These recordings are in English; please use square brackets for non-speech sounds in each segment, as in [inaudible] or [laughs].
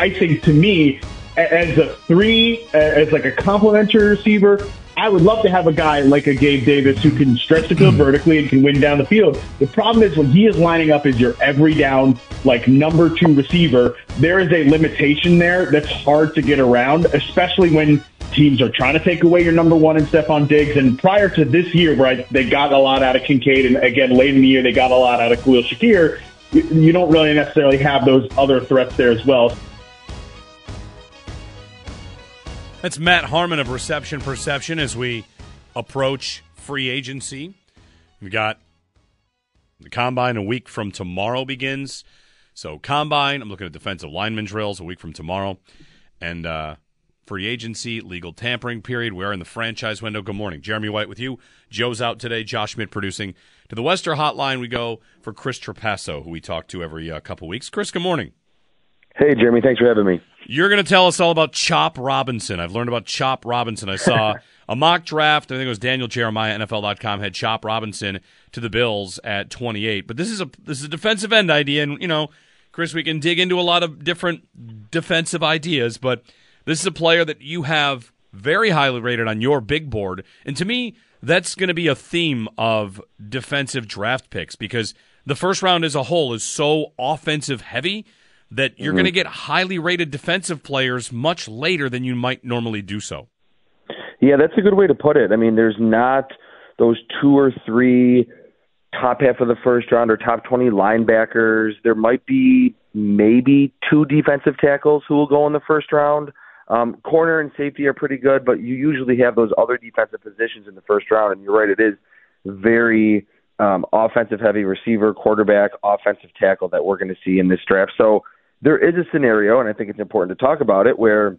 I think to me, as a three, as like a complementary receiver, I would love to have a guy like a Gabe Davis who can stretch the field hmm. vertically and can win down the field. The problem is when he is lining up as your every down, like number two receiver, there is a limitation there that's hard to get around, especially when teams are trying to take away your number one and Stefon Diggs. And prior to this year, where I, they got a lot out of Kincaid, and again, late in the year, they got a lot out of Khalil Shakir, you, you don't really necessarily have those other threats there as well. That's Matt Harmon of Reception Perception as we approach free agency. We've got the combine a week from tomorrow begins. So, combine, I'm looking at defensive lineman drills a week from tomorrow. And uh, free agency, legal tampering period. We're in the franchise window. Good morning. Jeremy White with you. Joe's out today. Josh Schmidt producing. To the Western Hotline, we go for Chris Trapasso, who we talk to every uh, couple weeks. Chris, good morning. Hey, Jeremy. Thanks for having me. You're going to tell us all about Chop Robinson. I've learned about Chop Robinson. I saw [laughs] a mock draft. I think it was Daniel Jeremiah, NFL.com, had Chop Robinson to the Bills at 28. But this is a this is a defensive end idea, and you know, Chris, we can dig into a lot of different defensive ideas. But this is a player that you have very highly rated on your big board, and to me, that's going to be a theme of defensive draft picks because the first round as a whole is so offensive heavy that you're mm-hmm. going to get highly rated defensive players much later than you might normally do so. Yeah, that's a good way to put it. I mean, there's not those two or three top half of the first round or top 20 linebackers. There might be maybe two defensive tackles who will go in the first round. Um, corner and safety are pretty good, but you usually have those other defensive positions in the first round. And you're right, it is very um, offensive heavy receiver, quarterback, offensive tackle that we're going to see in this draft. So there is a scenario, and I think it's important to talk about it, where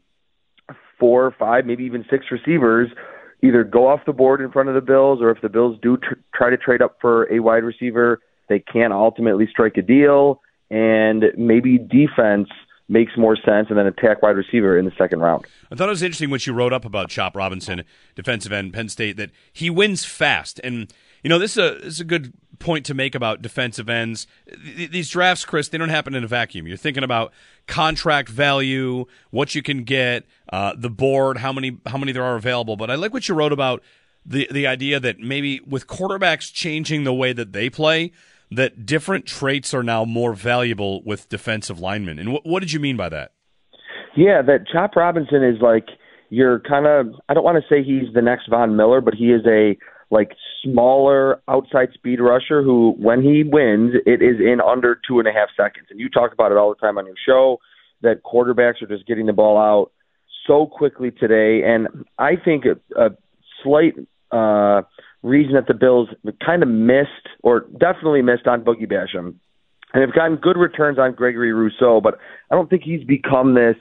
four, five, maybe even six receivers either go off the board in front of the Bills, or if the Bills do tr- try to trade up for a wide receiver, they can't ultimately strike a deal, and maybe defense makes more sense and then attack wide receiver in the second round. I thought it was interesting what you wrote up about Chop Robinson, defensive end, Penn State, that he wins fast. And, you know, this is a, this is a good point to make about defensive ends. These drafts, Chris, they don't happen in a vacuum. You're thinking about contract value, what you can get, uh, the board, how many how many there are available. But I like what you wrote about the the idea that maybe with quarterbacks changing the way that they play, that different traits are now more valuable with defensive linemen. And what, what did you mean by that? Yeah, that Chop Robinson is like you're kind of I don't want to say he's the next Von Miller, but he is a like smaller outside speed rusher who, when he wins, it is in under two and a half seconds. And you talk about it all the time on your show that quarterbacks are just getting the ball out so quickly today. And I think a, a slight uh, reason that the Bills kind of missed, or definitely missed on Boogie Basham, and have gotten good returns on Gregory Rousseau, but I don't think he's become this,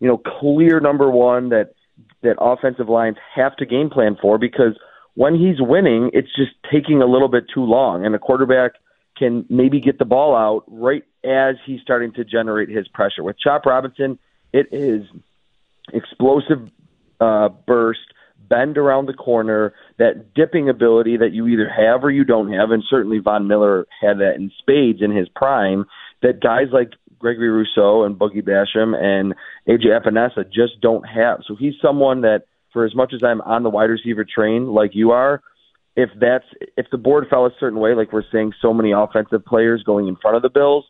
you know, clear number one that that offensive lines have to game plan for because – when he's winning, it's just taking a little bit too long, and the quarterback can maybe get the ball out right as he's starting to generate his pressure. With Chop Robinson, it is explosive uh, burst, bend around the corner, that dipping ability that you either have or you don't have, and certainly Von Miller had that in spades in his prime. That guys like Gregory Rousseau and Boogie Basham and AJ Epenesa just don't have. So he's someone that for as much as I'm on the wide receiver train like you are, if that's if the board fell a certain way, like we're seeing so many offensive players going in front of the Bills,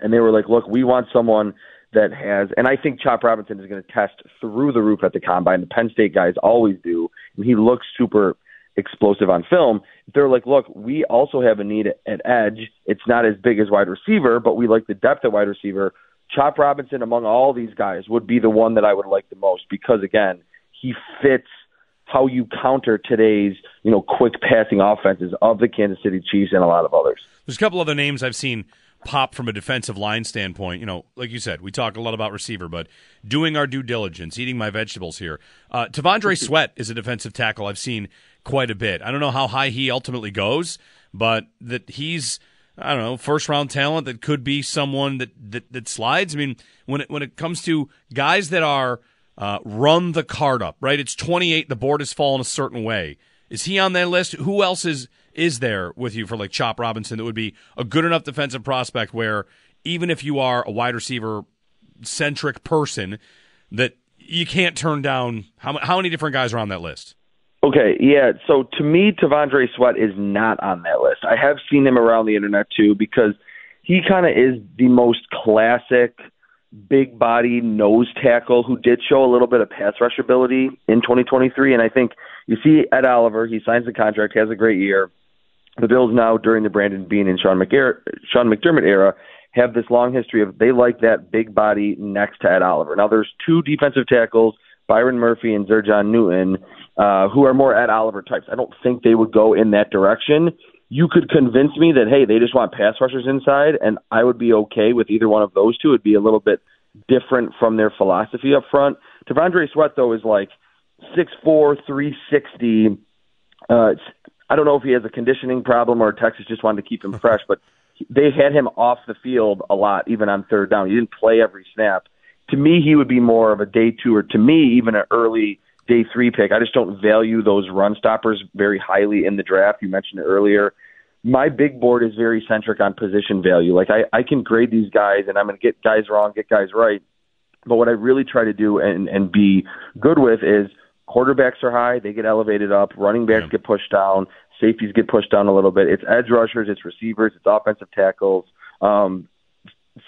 and they were like, look, we want someone that has, and I think Chop Robinson is going to test through the roof at the combine. The Penn State guys always do, and he looks super explosive on film. They're like, look, we also have a need at edge. It's not as big as wide receiver, but we like the depth at wide receiver. Chop Robinson, among all these guys, would be the one that I would like the most because, again, he fits how you counter today's, you know, quick passing offenses of the Kansas City Chiefs and a lot of others. There's a couple other names I've seen pop from a defensive line standpoint. You know, like you said, we talk a lot about receiver, but doing our due diligence, eating my vegetables here. Uh, T'Vondre [laughs] Sweat is a defensive tackle I've seen quite a bit. I don't know how high he ultimately goes, but that he's I don't know first round talent that could be someone that that, that slides. I mean, when it when it comes to guys that are uh, run the card up, right? It's 28. The board has fallen a certain way. Is he on that list? Who else is is there with you for like Chop Robinson that would be a good enough defensive prospect where even if you are a wide receiver centric person that you can't turn down how how many different guys are on that list? Okay, yeah. So to me, T'Vondre Sweat is not on that list. I have seen him around the internet too because he kind of is the most classic big body nose tackle who did show a little bit of pass rush ability in 2023. And I think you see Ed Oliver, he signs the contract, has a great year. The Bills now, during the Brandon Beane and Sean, McEr- Sean McDermott era, have this long history of they like that big body next to Ed Oliver. Now, there's two defensive tackles, Byron Murphy and Jer'Zhan Newton, uh, who are more Ed Oliver types. I don't think they would go in that direction. You could convince me that hey, they just want pass rushers inside, and I would be okay with either one of those two. It'd be a little bit different from their philosophy up front. T'Vondre Sweat though is like six four, three sixty. Uh, I don't know if he has a conditioning problem or Texas just wanted to keep him [laughs] fresh, but they had him off the field a lot, even on third down. He didn't play every snap. To me, he would be more of a day two, or to me, even an early day three pick. I just don't value those run stoppers very highly in the draft. You mentioned it earlier. My big board is very centric on position value. Like I, I can grade these guys, and I'm going to get guys wrong, get guys right. But what I really try to do and and be good with is quarterbacks are high, they get elevated up, running backs yeah. get pushed down, safeties get pushed down a little bit. It's edge rushers, it's receivers, it's offensive tackles. Um,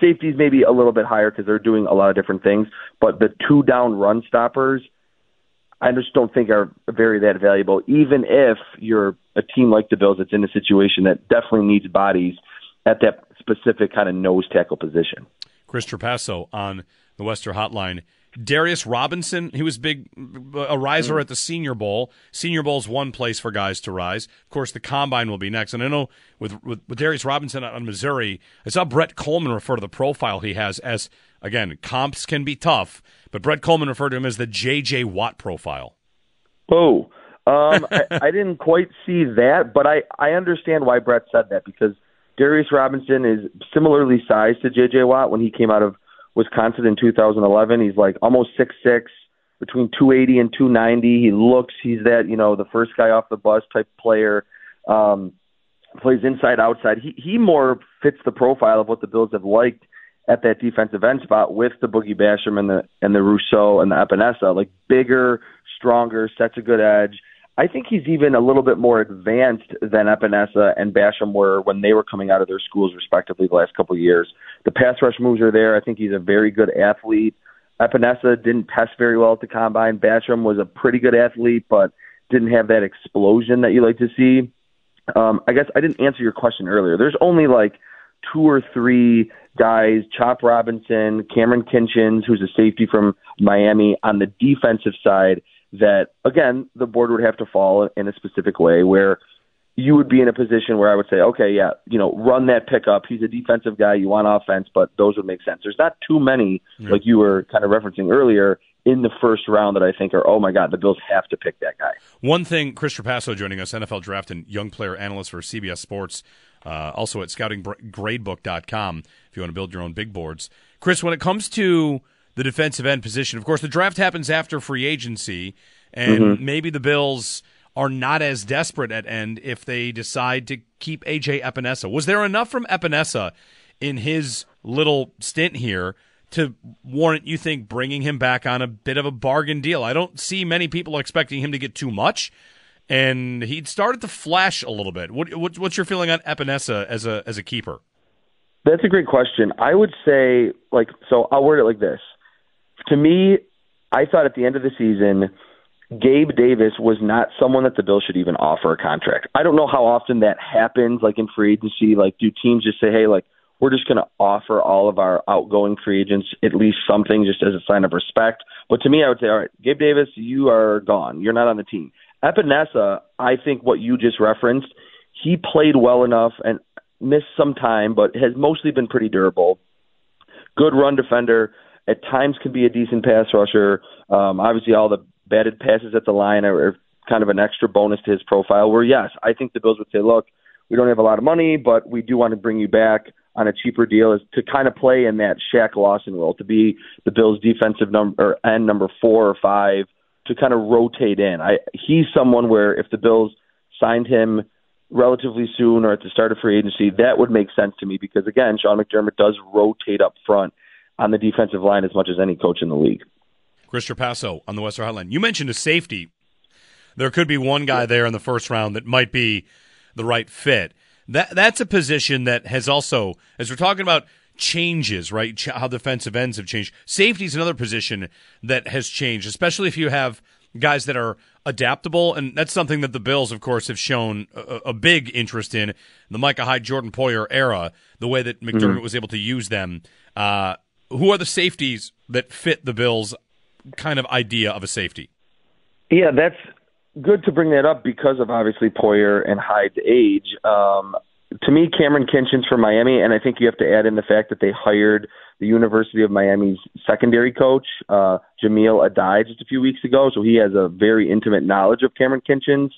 safeties maybe a little bit higher because they're doing a lot of different things, but the two down run stoppers I just don't think are very that valuable, even if you're a team like the Bills that's in a situation that definitely needs bodies at that specific kind of nose tackle position. Chris Trapasso on the Western Hotline. Darius Robinson, he was big, a riser mm. at the Senior Bowl. Senior Bowl is one place for guys to rise. Of course, the Combine will be next. And I know with, with, with Darius Robinson on Missouri, I saw Brett Kollmann refer to the profile he has as, again, comps can be tough, but Brett Kollmann referred to him as the J.J. Watt profile. Oh, um, [laughs] I, I didn't quite see that, but I, I understand why Brett said that because Darius Robinson is similarly sized to J.J. Watt when he came out of Wisconsin in 2011. He's like almost six six, between 280 and 290. He looks, he's that, you know, the first guy off the bus type player. Um, plays inside outside. He he more fits the profile of what the Bills have liked at that defensive end spot with the Boogie Basham and the and the Rousseau and the Epenesa, like bigger, stronger, sets a good edge. I think he's even a little bit more advanced than Epenesa and Basham were when they were coming out of their schools respectively the last couple of years. The pass rush moves are there. I think he's a very good athlete. Epenesa didn't test very well at the combine. Basham was a pretty good athlete, but didn't have that explosion that you like to see. Um, I guess I didn't answer your question earlier. There's only like two or three guys, Chop Robinson, Kamren Kinchens, who's a safety from Miami, on the defensive side that, again, the board would have to fall in a specific way where you would be in a position where I would say, okay, yeah, you know, run that pickup. He's a defensive guy. You want offense, but those would make sense. There's not too many, yeah. like you were kind of referencing earlier, in the first round that I think are, oh my God, the Bills have to pick that guy. One thing, Chris Trapasso joining us, NFL draft and young player analyst for CBS Sports, uh, also at scoutinggradebook.com if you want to build your own big boards. Chris, when it comes to the defensive end position, of course, the draft happens after free agency, and mm-hmm. maybe the Bills are not as desperate at end if they decide to keep AJ Epenesa. Was there enough from Epenesa in his little stint here to warrant you think bringing him back on a bit of a bargain deal. I don't see many people expecting him to get too much, and he'd started to flash a little bit. What, what, what's your feeling on Epenesa as a as a keeper? That's a great question. I would say, like, so I'll word it like this. To me, I thought at the end of the season, Gabe Davis was not someone that the Bills should even offer a contract. I don't know how often that happens, like in free agency. Like, do teams just say, hey, like, we're just going to offer all of our outgoing free agents at least something just as a sign of respect. But to me, I would say, all right, Gabe Davis, you are gone. You're not on the team. Epenesa, I think what you just referenced, he played well enough and missed some time, but has mostly been pretty durable. Good run defender. At times can be a decent pass rusher. Um, obviously, all the batted passes at the line are, are kind of an extra bonus to his profile. Where yes, I think the Bills would say, look, we don't have a lot of money, but we do want to bring you back on a cheaper deal is to kind of play in that Shaq Lawson role, to be the Bills' defensive number or end number four or five, to kind of rotate in. I he's someone where if the Bills signed him relatively soon or at the start of free agency, that would make sense to me because again, Sean McDermott does rotate up front on the defensive line as much as any coach in the league. Chris Trapasso on the Western Hotline. You mentioned a safety. There could be one guy there in the first round that might be the right fit that that's a position that has also, as we're talking about changes, right? How defensive ends have changed. Safety is another position that has changed, especially if you have guys that are adaptable, and that's something that the Bills, of course, have shown a, a big interest in the Micah Hyde, Jordan Poyer era. The way that McDermott mm-hmm. was able to use them. Uh, who are the safeties that fit the Bills' kind of idea of a safety? Yeah, that's good to bring that up because of obviously Poyer and Hyde's age. Um, to me, Kamren Kinchens for Miami, and I think you have to add in the fact that they hired the University of Miami's secondary coach, uh, Jahmile Addae, just a few weeks ago. So he has a very intimate knowledge of Kamren Kinchens.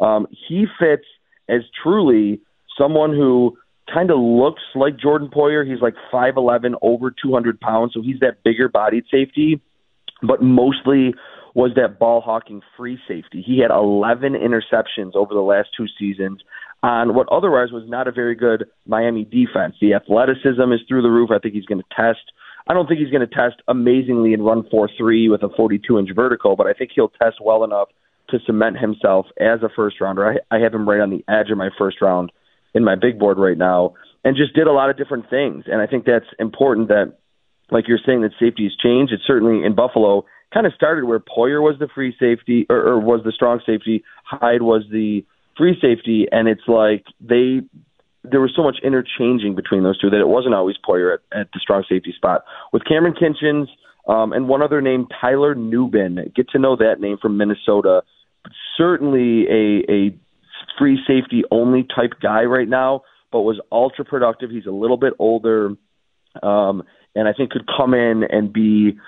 Um, he fits as truly someone who kind of looks like Jordan Poyer. He's like 5'11, over 200 pounds. So he's that bigger bodied safety, but mostly was that ball hawking free safety. He had 11 interceptions over the last two seasons on what otherwise was not a very good Miami defense. The athleticism is through the roof. I think he's going to test. I don't think he's going to test amazingly and run 4 3 with a 42 inch vertical, but I think he'll test well enough to cement himself as a first rounder. I, I have him right on the edge of my first round in my big board right now and just did a lot of different things. And I think that's important that, like you're saying, that safety has changed. It's certainly in Buffalo kind of started where Poyer was the free safety or, or was the strong safety, Hyde was the free safety, and it's like they there was so much interchanging between those two that it wasn't always Poyer at, at the strong safety spot. With Kamren Kinchens um, and one other name, Tyler Nubin, get to know that name from Minnesota. Certainly a, a free safety only type guy right now, but was ultra productive. He's a little bit older, um, and I think could come in and be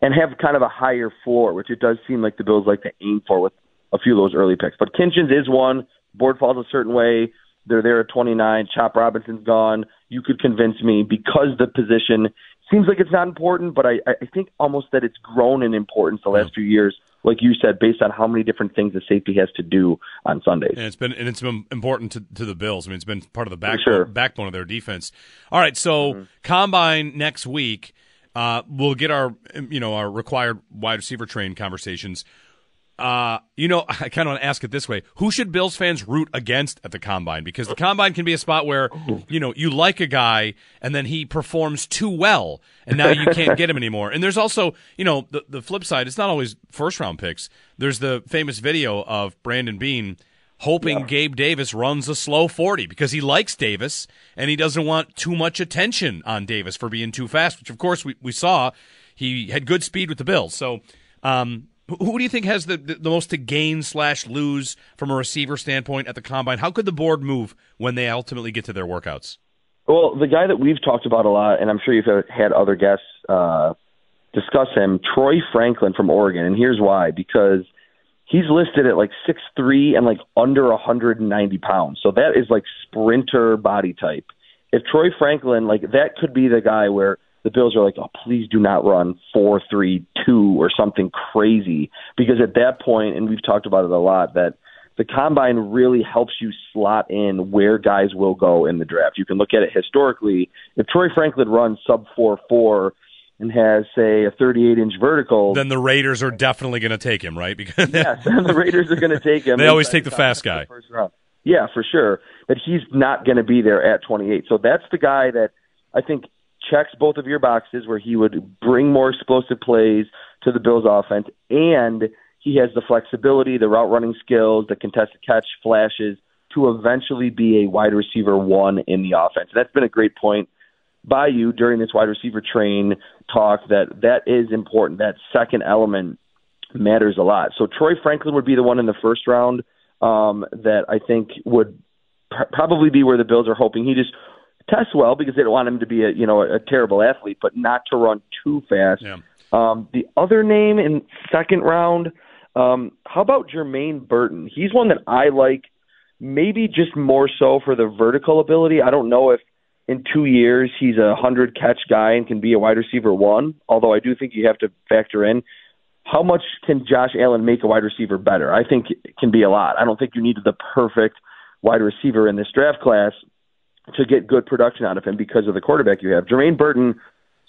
and have kind of a higher floor, which it does seem like the Bills like to aim for with a few of those early picks. But Kinchens is one. Board falls a certain way. They're there at 29. Chop Robinson's gone. You could convince me because the position seems like it's not important, but I, I think almost that it's grown in importance the last few years. Like you said, based on how many different things the safety has to do on Sundays, and it's been and it's been important to, to the Bills. I mean, it's been part of the backbone, sure. backbone of their defense. All right, so mm-hmm. combine next week. Uh, we'll get our you know our required wide receiver train conversations. Uh, you know, [laughs] I kind of want to ask it this way: Who should Bills fans root against at the combine? Because the combine can be a spot where you know you like a guy and then he performs too well, and now you can't get him anymore. And there's also, you know, the the flip side. It's not always first round picks. There's the famous video of Brandon Beane hoping yeah. Gabe Davis runs a slow 40 because he likes Davis and he doesn't want too much attention on Davis for being too fast, which of course we, we saw he had good speed with the Bills. So, um, who do you think has the, the, most to gain slash lose from a receiver standpoint at the combine? How could the board move when they ultimately get to their workouts? Well, the guy that we've talked about a lot, and I'm sure you've had other guests uh, discuss him, Troy Franklin from Oregon, and here's why: because he's listed at like six three and like under 190 pounds. So that is like sprinter body type. If Troy Franklin, like that could be the guy where the Bills are like, oh, please do not run four three two or something crazy, because at that point, and we've talked about it a lot, that the combine really helps you slot in where guys will go in the draft. You can look at it historically. If Troy Franklin runs sub four four and has say a 38 inch vertical, then the Raiders are definitely going to take him, right? [laughs] Because yes, the Raiders are going to take him. [laughs] they always take the fast guy. The first round. Yeah, for sure. But he's not going to be there at 28. So that's the guy that I think checks both of your boxes where he would bring more explosive plays to the Bills offense and he has the flexibility, the route running skills, the contested catch flashes to eventually be a wide receiver one in the offense. That's been a great point by you during this wide receiver train talk that that is important. That second element matters a lot. So Troy Franklin would be the one in the first round um, that I think would pr- probably be where the Bills are hoping. He just tests well because they don't want him to be a you know a, a terrible athlete, but not to run too fast. Yeah. Um, the other name in second round, um, how about Jermaine Burton? He's one that I like, maybe just more so for the vertical ability. I don't know if in two years he's a hundred catch guy and can be a wide receiver one. Although I do think you have to factor in how much can Josh Allen make a wide receiver better. I think it can be a lot. I don't think you need the perfect wide receiver in this draft class to get good production out of him because of the quarterback you have. Jermaine Burton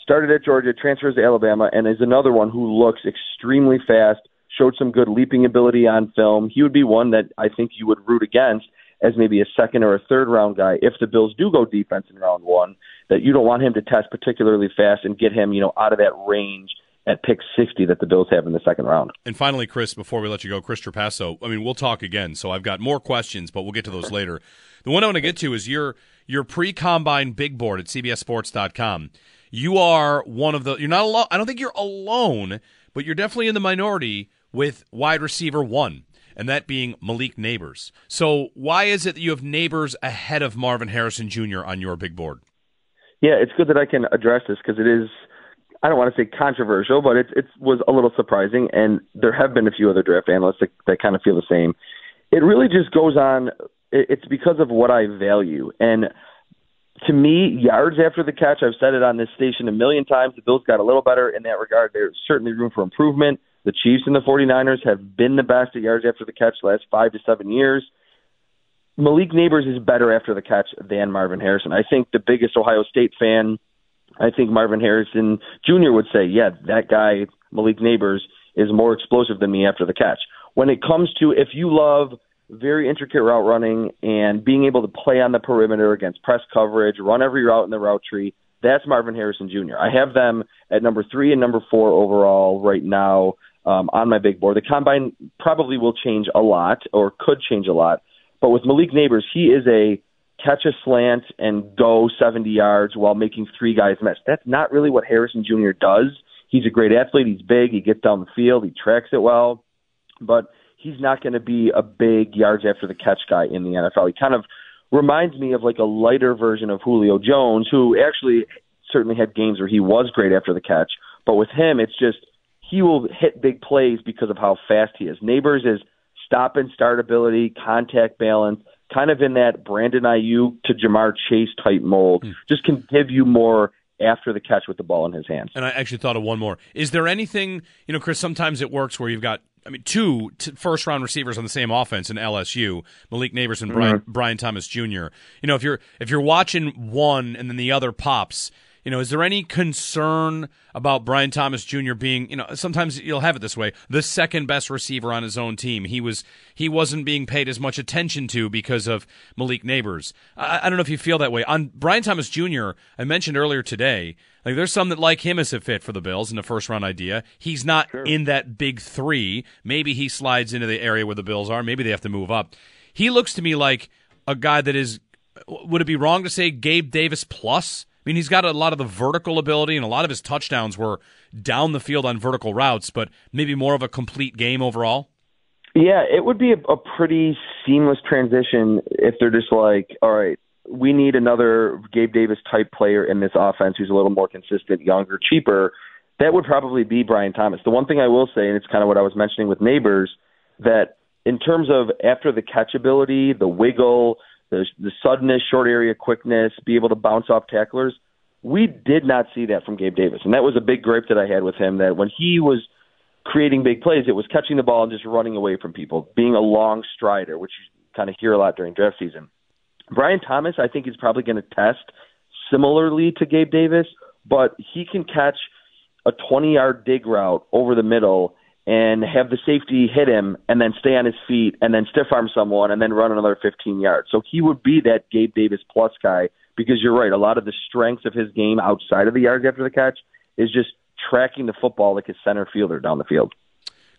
started at Georgia, transfers to Alabama, and is another one who looks extremely fast, showed some good leaping ability on film. He would be one that I think you would root against as maybe a second or a third round guy if the Bills do go defense in round one, that you don't want him to test particularly fast and get him, you know, out of that range at pick 60 that the Bills have in the second round. And finally, Chris, before we let you go, Chris Trapasso, I mean, we'll talk again, so I've got more questions, but we'll get to those later. The one I want to get to is your your pre-combine big board at cbssports.com. You are one of the you're not alone. I don't think you're alone, but you're definitely in the minority with wide receiver 1 and that being Malik Nabers. So, why is it that you have Nabers ahead of Marvin Harrison Jr. on your big board? Yeah, it's good that I can address this because it is I don't want to say controversial, but it it was a little surprising, and there have been a few other draft analysts that, that kind of feel the same. It really just goes on. It's because of what I value, and to me, yards after the catch. I've said it on this station a million times. The Bills got a little better in that regard. There's certainly room for improvement. The Chiefs and the 49ers have been the best at yards after the catch the last five to seven years. Malik Nabers is better after the catch than Marvin Harrison. I think the biggest Ohio State fan, I think Marvin Harrison Jr. would say, yeah, that guy, Malik Nabers, is more explosive than me after the catch. When it comes to if you love very intricate route running and being able to play on the perimeter against press coverage, run every route in the route tree, that's Marvin Harrison Jr. I have them at number three and number four overall right now um, on my big board. The combine probably will change a lot or could change a lot. But with Malik Nabers, he is a catch a slant and go 70 yards while making three guys miss. That's not really what Harrison Jr. does. He's a great athlete. He's big. He gets down the field. He tracks it well. But he's not going to be a big yards after the catch guy in the NFL. He kind of reminds me of like a lighter version of Julio Jones, who actually certainly had games where he was great after the catch. But with him, it's just he will hit big plays because of how fast he is. Nabers is stop and start ability, contact balance, kind of in that Brandon Aiyuk to Ja'Marr Chase type mold. Mm. Just can give you more after the catch with the ball in his hands. And I actually thought of one more. Is there anything, you know, Chris, sometimes it works where you've got I mean, two t- first round receivers on the same offense in LSU, Malik Nabers and Brian, mm-hmm. Brian Thomas Jr. You know, if you're if you're watching one and then the other pops, you know, is there any concern about Brian Thomas Jr. being, you know, sometimes you'll have it this way, the second best receiver on his own team. He was he wasn't being paid as much attention to because of Malik Nabers. I, I don't know if you feel that way. On Brian Thomas Jr., I mentioned earlier today, like there's some that like him as a fit for the Bills in the first round idea. He's not sure. in that big three. Maybe he slides into the area where the Bills are. Maybe they have to move up. He looks to me like a guy that is. Would it be wrong to say Gabe Davis plus? I mean, he's got a lot of the vertical ability, and a lot of his touchdowns were down the field on vertical routes, but maybe more of a complete game overall. Yeah, it would be a, a pretty seamless transition if they're just like, all right, we need another Gabe Davis type player in this offense who's a little more consistent, younger, cheaper. That would probably be Brian Thomas. The one thing I will say, and it's kind of what I was mentioning with Nabers, that in terms of after the catchability, the wiggle, the, the suddenness, short area quickness, be able to bounce off tacklers. We did not see that from Gabe Davis, and that was a big gripe that I had with him. That when he was creating big plays, it was catching the ball and just running away from people, being a long strider, which you kind of hear a lot during draft season. Brian Thomas, I think, is probably going to test similarly to Gabe Davis, but he can catch a 20 yard dig route over the middle and have the safety hit him and then stay on his feet and then stiff arm someone and then run another 15 yards. So he would be that Gabe Davis plus guy because you're right. A lot of the strengths of his game outside of the yards after the catch is just tracking the football like a center fielder down the field.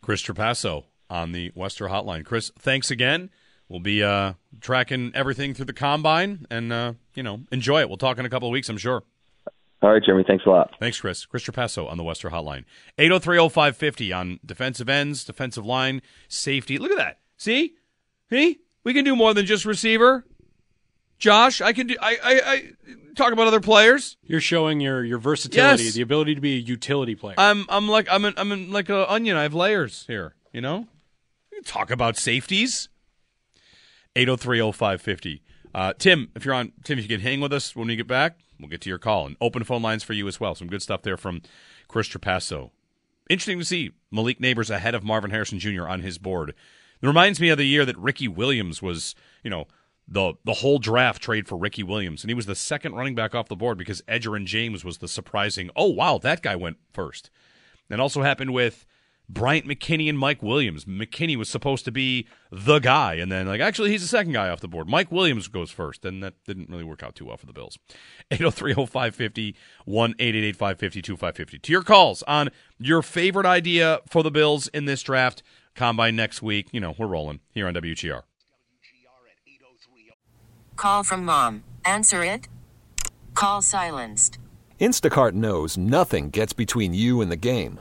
Chris Trapasso on the Western Hotline. Chris, thanks again. We'll be uh, tracking everything through the combine and, uh, you know, enjoy it. We'll talk in a couple of weeks, I'm sure. All right, Jeremy. Thanks a lot. Thanks, Chris. Chris Trapasso on the Western Hotline. 8030550 on defensive ends, defensive line, safety. Look at that. See? See? We can do more than just receiver. Josh, I can do. I, I, I talk about other players. You're showing your your versatility, Yes. the ability to be a utility player. I'm I'm like I'm an, I'm an, like an onion. I have layers here. You know, you can talk about safeties. 8030550. Uh, Tim, if you're on, Tim, if you can hang with us when we get back, we'll get to your call and open phone lines for you as well. Some good stuff there from Chris Trapasso. Interesting to see Malik Nabers ahead of Marvin Harrison Jr. on his board. It reminds me of the year that Ricky Williams was, you know, the the whole draft trade for Ricky Williams, and he was the second running back off the board because Edgerrin James was the surprising. Oh wow, that guy went first. And also happened with Bryant McKinnie and Mike Williams. McKinnie was supposed to be the guy, and then like actually he's the second guy off the board. Mike Williams goes first, and that didn't really work out too well for the Bills. [laughs] 803-0550, 1-888-550-2550. To your calls on your favorite idea for the Bills in this draft. Combine next week. You know, we're rolling here on WGR. Call from mom. Answer it. Call silenced. Instacart knows nothing gets between you and the game.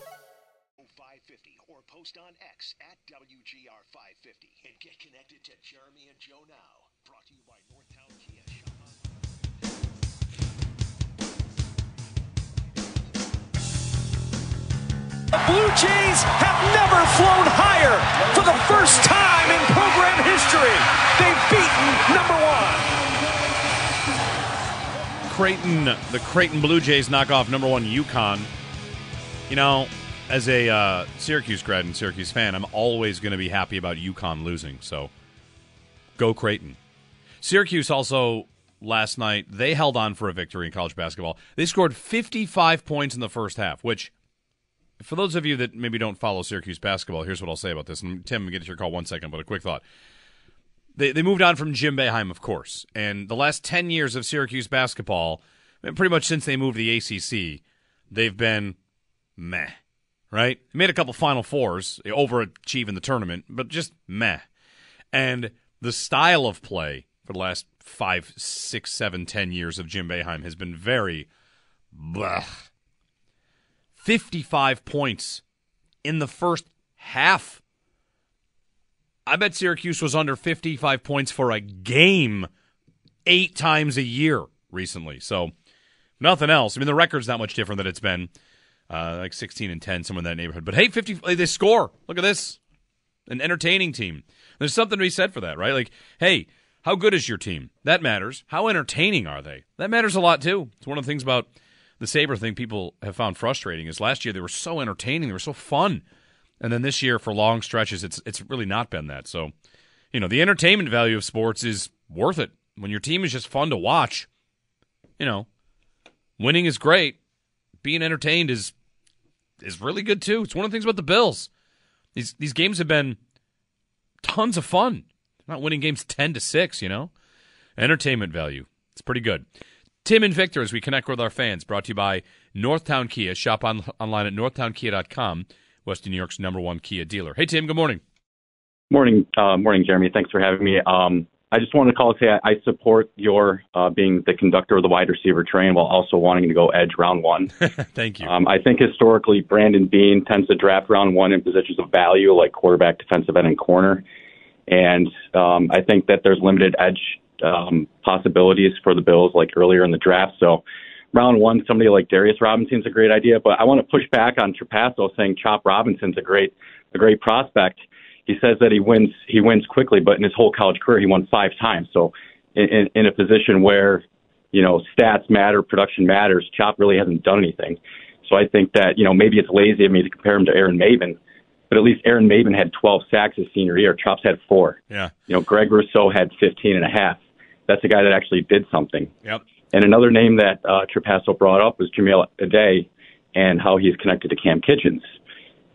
The Blue Jays have never flown higher for the first time in program history. They've beaten number one. Creighton, the Creighton Blue Jays knock off number one UConn. You know, as a uh, Syracuse grad and Syracuse fan, I'm always going to be happy about UConn losing. So, go Creighton. Syracuse also last night they held on for a victory in college basketball. They scored 55 points in the first half, which. For those of you that maybe don't follow Syracuse basketball, here's what I'll say about this. And Tim, get to your call one second, but a quick thought they they moved on from Jim Boeheim, of course, and the last ten years of Syracuse basketball, pretty much since they moved to the ACC, they've been meh, right? Made a couple Final Fours, in the tournament, but just meh. And the style of play for the last five, six, seven, ten years of Jim Boeheim has been very, blah. Fifty-five points in the first half. I bet Syracuse was under 55 points for a game eight times a year recently. So nothing else. I mean, the record's not much different than it's been, uh, like 16 and 10, somewhere in that neighborhood. But hey, 50, they score. Look at this. An entertaining team. There's something to be said for that, right? Like, hey, how good is your team? That matters. How entertaining are they? That matters a lot too. It's one of the things about the Sabre thing people have found frustrating is last year they were so entertaining, they were so fun. And then this year for long stretches it's it's really not been that. So, you know, the entertainment value of sports is worth it. When your team is just fun to watch, you know, winning is great. Being entertained is is really good too. It's one of the things about the Bills. These these games have been tons of fun. not winning games 10 to 6, you know? Entertainment value. It's pretty good. Tim and Victor, as we connect with our fans, brought to you by Northtown Kia. Shop on, online at northtownkia.com, Western New York's number one Kia dealer. Hey, Tim, good morning. Morning, uh, morning, Jeremy. Thanks for having me. Um, I just wanted to call and say I, I support your uh, being the conductor of the wide receiver train while also wanting to go edge round one. [laughs] Thank you. Um, I think historically Brandon Beane tends to draft round one in positions of value like quarterback, defensive end, and corner. And um, I think that there's limited edge um, possibilities for the Bills like earlier in the draft. So round one, somebody like Darius Robinson's a great idea. But I want to push back on Trapasso saying Chop Robinson's a great a great prospect. He says that he wins he wins quickly, but in his whole college career he won five times. So in, in, in a position where you know stats matter, production matters, Chop really hasn't done anything. So I think that you know maybe it's lazy of me to compare him to Aaron Maybin. but at least Aaron Maybin had 12 sacks his senior year. Chops had four. Yeah. You know, Greg Rousseau had 15 and a half. That's a guy that actually did something. Yep. And another name that uh, Trapasso brought up was Jahmile Addae and how he's connected to Cam Kinchens.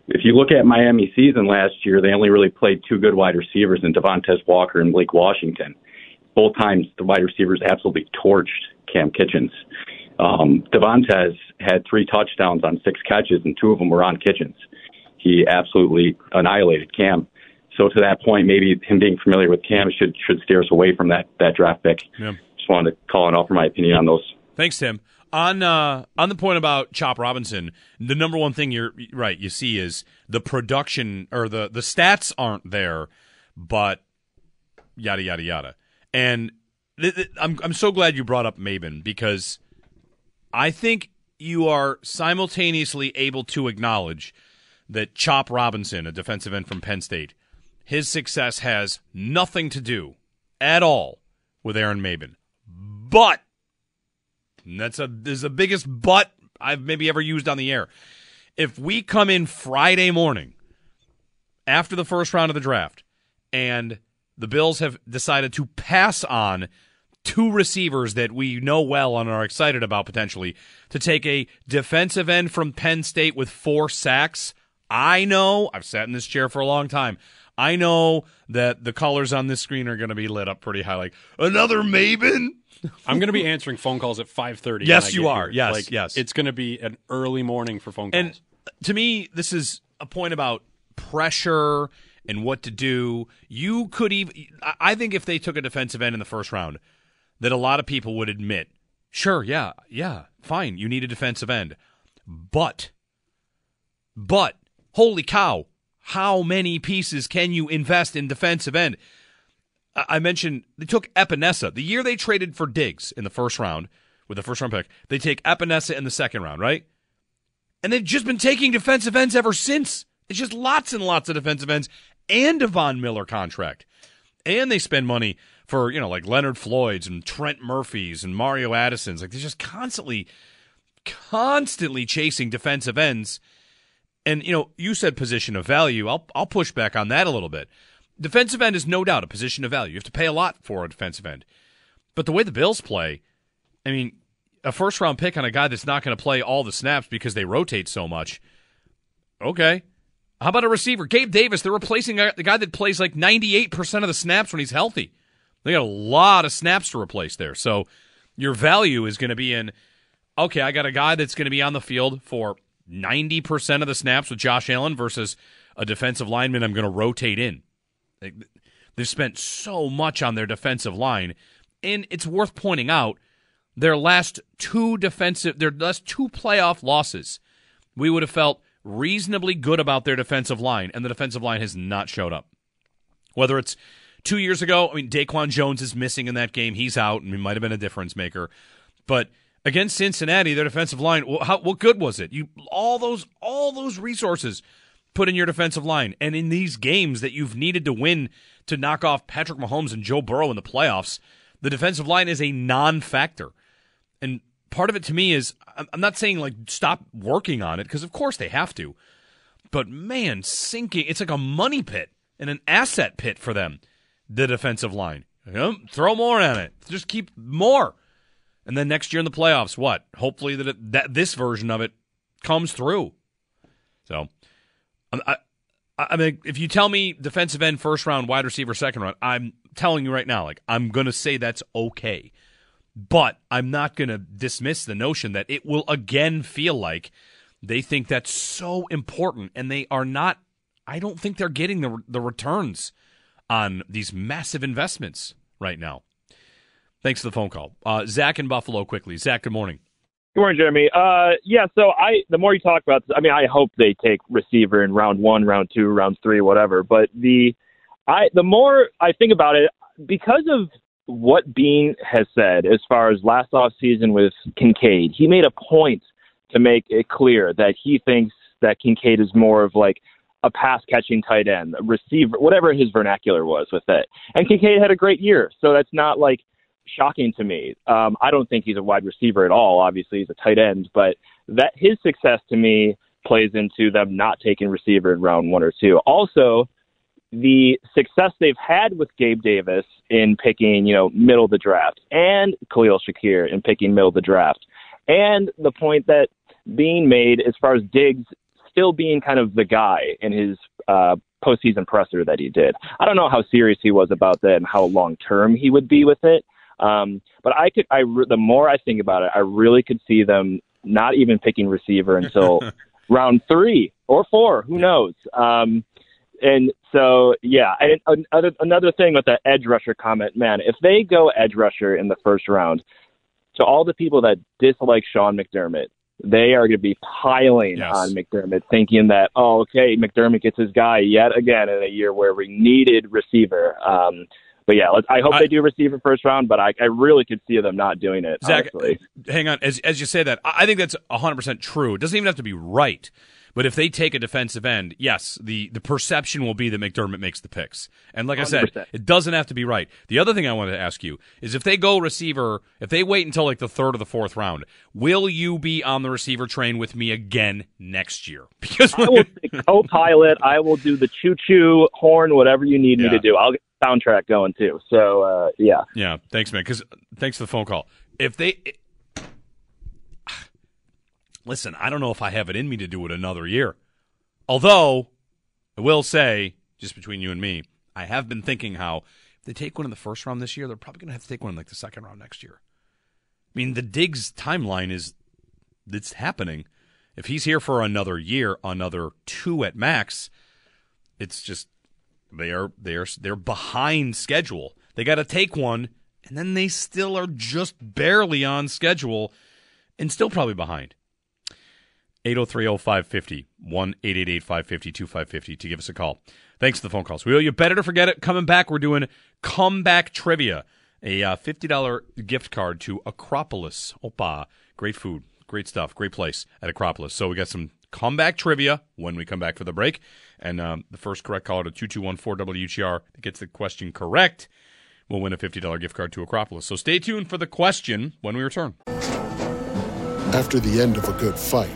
If you look at Miami season last year, they only really played two good wide receivers in Devontez Walker and Blake Washington. Both times the wide receivers absolutely torched Cam Kinchens. Um, Devontez had three touchdowns on six catches, and two of them were on Kinchens he absolutely annihilated Cam. So to that point, maybe him being familiar with Cam should should steer us away from that that draft pick. Yeah. Just wanted to call and offer my opinion on those. Thanks, Tim. On uh, on the point about Chop Robinson, the number one thing you're right you see is the production or the the stats aren't there, but yada yada yada. And th- th- I'm I'm so glad you brought up Maybin because I think you are simultaneously able to acknowledge that Chop Robinson, a defensive end from Penn State, his success has nothing to do at all with Aaron Maybin. But that's a is the biggest but I've maybe ever used on the air. If we come in Friday morning after the first round of the draft and the Bills have decided to pass on two receivers that we know well and are excited about potentially to take a defensive end from Penn State with four sacks – I know, I've sat in this chair for a long time. I know that the colors on this screen are going to be lit up pretty high. Like another Maybin. [laughs] I'm going to be answering phone calls at 5:30. Yes, you are. Here. Yes, like, yes. It's going to be an early morning for phone calls. And to me, this is a point about pressure and what to do. You could even. I think if they took a defensive end in the first round, that a lot of people would admit, sure, yeah, yeah, fine, you need a defensive end, but, but holy cow, how many pieces can you invest in defensive end? I mentioned they took Epenesa. The year they traded for Diggs in the first round with the first round pick, they take Epenesa in the second round, right? And they've just been taking defensive ends ever since. It's just lots and lots of defensive ends and a Von Miller contract. And they spend money for, you know, like Leonard Floyd's and Trent Murphy's and Mario Addison's. Like they're just constantly, constantly chasing defensive ends and you know, you said position of value. I'll I'll push back on that a little bit. Defensive end is no doubt a position of value. You have to pay a lot for a defensive end. But the way the Bills play, I mean, a first round pick on a guy that's not going to play all the snaps because they rotate so much. Okay. How about a receiver? Gabe Davis, they're replacing the guy that plays like 98% of the snaps when he's healthy. They got a lot of snaps to replace there. So your value is going to be in okay, I got a guy that's going to be on the field for 90% of the snaps with Josh Allen versus a defensive lineman I'm going to rotate in. They've spent so much on their defensive line. And it's worth pointing out their last two defensive, their last two playoff losses, we would have felt reasonably good about their defensive line, and the defensive line has not showed up. Whether it's two years ago, I mean, Daquan Jones is missing in that game. He's out, and he might have been a difference maker. But against Cincinnati, their defensive line, how, what good was it? You all those all those resources put in your defensive line, and in these games that you've needed to win to knock off Patrick Mahomes and Joe Burrow in the playoffs, the defensive line is a non-factor. And part of it to me is I'm not saying like stop working on it because of course they have to, but man, sinking it's like a money pit and an asset pit for them. The defensive line, throw more at it, just keep more, and then next year in the playoffs, what? Hopefully that it, that this version of it comes through. So, I, I mean, if you tell me defensive end first round, wide receiver second round, I'm telling you right now, like I'm to say that's okay. But I'm not to dismiss the notion that it will again feel like they think that's so important and they are not I don't think they're getting the the returns on these massive investments right now. Thanks for the phone call. Uh, Zach in Buffalo quickly. Zach, good morning. Good morning, Jeremy. Uh, yeah, so I the more you talk about this, I mean, I hope they take receiver in round one, round two, round three, whatever. But the I the more I think about it, because of what Beane has said as far as last off season with Kincaid, he made a point to make it clear that he thinks that Kincaid is more of like a pass catching tight end, a receiver, whatever his vernacular was with it. And Kincaid had a great year, so that's not like shocking to me. Um, I don't think he's a wide receiver at all. Obviously, he's a tight end, but that his success to me plays into them not taking receiver in round one or two. Also, the success they've had with Gabe Davis in picking, you know, middle of the draft, and Khalil Shakir in picking middle of the draft, and the point that being made as far as Diggs still being kind of the guy in his uh, postseason presser that he did. I don't know how serious he was about that and how long term he would be with it. Um, but I could, I re- the more I think about it, I really could see them not even picking receiver until [laughs] round three or four. Who knows? Um, and so, yeah, and another another thing with the edge rusher comment, man, if they go edge rusher in the first round, to all the people that dislike Sean McDermott, they are going to be piling Yes. on McDermott, thinking that, oh, okay, McDermott gets his guy yet again in a year where we needed receiver. Um, but yeah, let's, I hope they do receive a first round, but I, I really could see them not doing it. Zach, honestly. hang on. As as you say that, I I think that's 100% true. It doesn't even have to be right. But if they take a defensive end, yes, the, the perception will be that McDermott makes the picks. And like I said, it doesn't have to be right. The other thing I wanted to ask you is if they go receiver, if they wait until like the third or the fourth round, will you be on the receiver train with me again next year? [laughs] Because I will say co-pilot. I will do the choo-choo horn, whatever you need me to do. I'll get the soundtrack going too. So uh, yeah, Yeah, thanks, man. Because thanks for the phone call. If they listen, I don't know if I have it in me to do it another year. Although I will say, just between you and me, I have been thinking how if they take one in the first round this year, they're probably going to have to take one in like the second round next year. I mean, the Diggs timeline is it's happening. If he's here for another year, another two at max, it's just they are they are they're behind schedule. They got to take one, and then they still are just barely on schedule, and still probably behind. 803-0550, 1-888-550-2550 to give us a call. Thanks for the phone calls. We owe you better to forget it. Coming back, we're doing comeback trivia, a uh, $50 gift card to Acropolis. Opa, great food, great stuff, great place at Acropolis. So we got some comeback trivia when we come back for the break. And um, the first correct caller to 2214-WGR that gets the question correct will win a $50 gift card to Acropolis. So stay tuned for the question when we return. After the end of a good fight,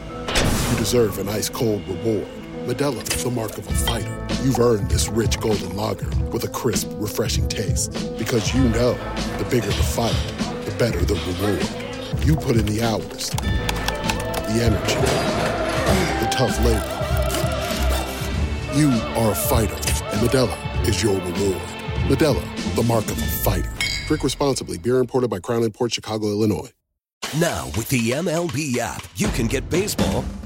you deserve an ice cold reward. Modelo the mark of a fighter. You've earned this rich golden lager with a crisp, refreshing taste. Because you know the bigger the fight, the better the reward. You put in the hours, the energy, the tough labor. You are a fighter, and Modelo is your reward. Modelo, the mark of a fighter. Drink responsibly. Beer imported by Crown Port Chicago, Illinois. Now, with the MLB app, you can get baseball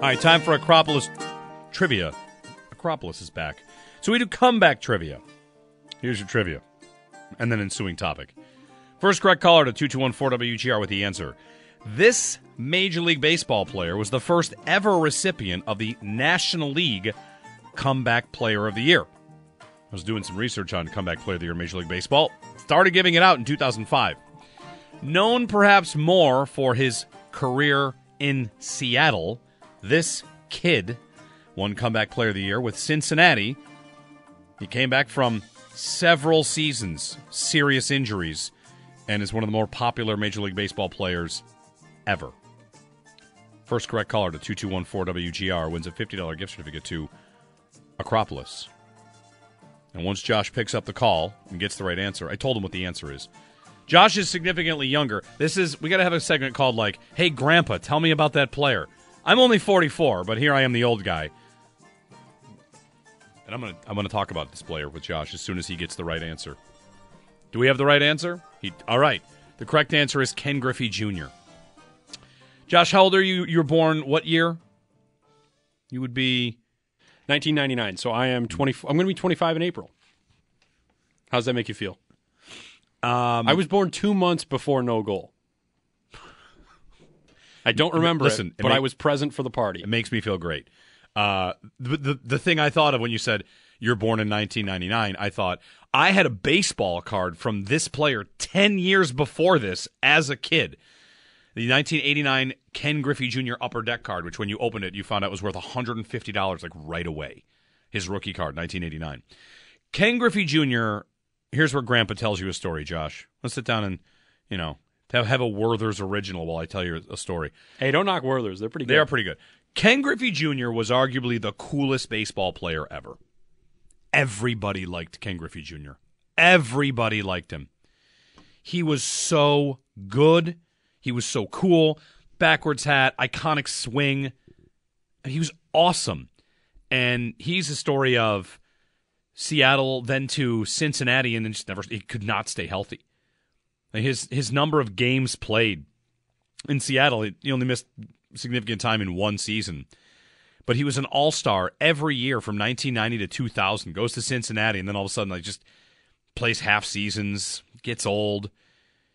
All right, time for Acropolis trivia. Acropolis is back. So we do comeback trivia. Here's your trivia. And then ensuing topic. First correct caller to 2214 WGR with the answer. This Major League Baseball player was the first ever recipient of the National League Comeback Player of the Year. I was doing some research on Comeback Player of the Year Major League Baseball. Started giving it out in 2005. Known perhaps more for his career in Seattle, this kid won Comeback Player of the Year with Cincinnati. He came back from several seasons, serious injuries, and is one of the more popular Major League Baseball players ever. First correct caller to 2214 WGR wins a $50 gift certificate to Acropolis. And once Josh picks up the call and gets the right answer, I told him what the answer is. Josh is significantly younger. This is we got to have a segment called like, "Hey grandpa, tell me about that player." I'm only 44, but here I am the old guy. And I'm going to I'm to talk about this player with Josh as soon as he gets the right answer. Do we have the right answer? He All right. The correct answer is Ken Griffey Jr. Josh, how old are you? You were born what year? You would be 1999. So I am 20. I'm going to be 25 in April. How does that make you feel? Um, I was born two months before no goal. I don't remember Listen, it, it but make- I was present for the party. It makes me feel great. Uh, the, the the thing I thought of when you said you're born in 1999, I thought I had a baseball card from this player 10 years before this as a kid. The 1989 Ken Griffey Jr. Upper Deck card, which when you opened it, you found out was worth $150 like right away. His rookie card, 1989. Ken Griffey Jr. Here's where Grandpa tells you a story, Josh. Let's sit down and, you know, have, have a Werther's original while I tell you a story. Hey, don't knock Werther's. They're pretty good. They are pretty good. Ken Griffey Jr. was arguably the coolest baseball player ever. Everybody liked Ken Griffey Jr. Everybody liked him. He was so good. He was so cool. Backwards hat, iconic swing. He was awesome. And he's a story of Seattle, then to Cincinnati, and then just never he could not stay healthy. His his number of games played in Seattle, he only missed significant time in one season. But he was an all star every year from 1990 to 2000. Goes to Cincinnati, and then all of a sudden, like just plays half seasons, gets old.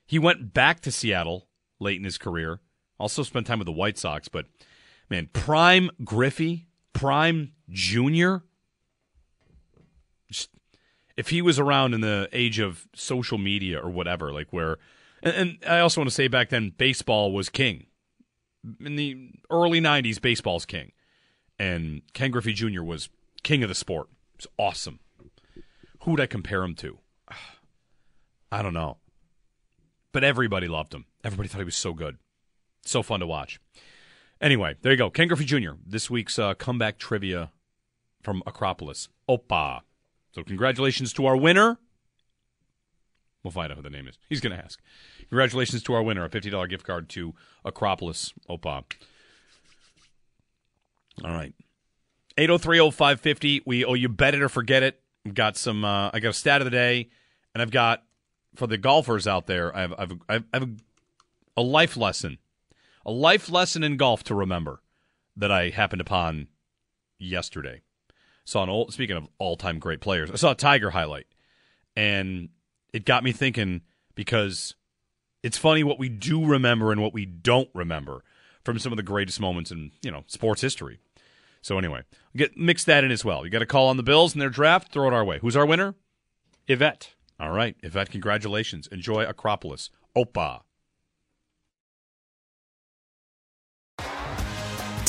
He went back to Seattle late in his career. Also spent time with the White Sox, but man, prime Griffey, prime Junior. Just, if he was around in the age of social media or whatever, like where, and, and I also want to say back then, baseball was king. In the early '90s, baseball's king, and Ken Griffey Jr. was king of the sport. It was awesome. Who would I compare him to? I don't know. But everybody loved him. Everybody thought he was so good. So fun to watch. Anyway, there you go. Ken Griffey Jr., this week's uh, comeback trivia from Acropolis. Opa. So congratulations to our winner. We'll find out who the name is. He's going to ask. Congratulations to our winner, a $50 gift card to Acropolis. Opa. All right. 8030550. We owe you bet it or forget it. We've got some, uh, I got a stat of the day, and I've got, for the golfers out there, I have, I have, I have a, a life lesson. A life lesson in golf to remember that I happened upon yesterday. Saw an old, speaking of all time great players, I saw a Tiger highlight, and it got me thinking because it's funny what we do remember and what we don't remember from some of the greatest moments in you know sports history. So anyway, get mix that in as well. You got a call on the Bills and their draft. Throw it our way. Who's our winner? Yvette. All right, Yvette. Congratulations. Enjoy Acropolis. Opa.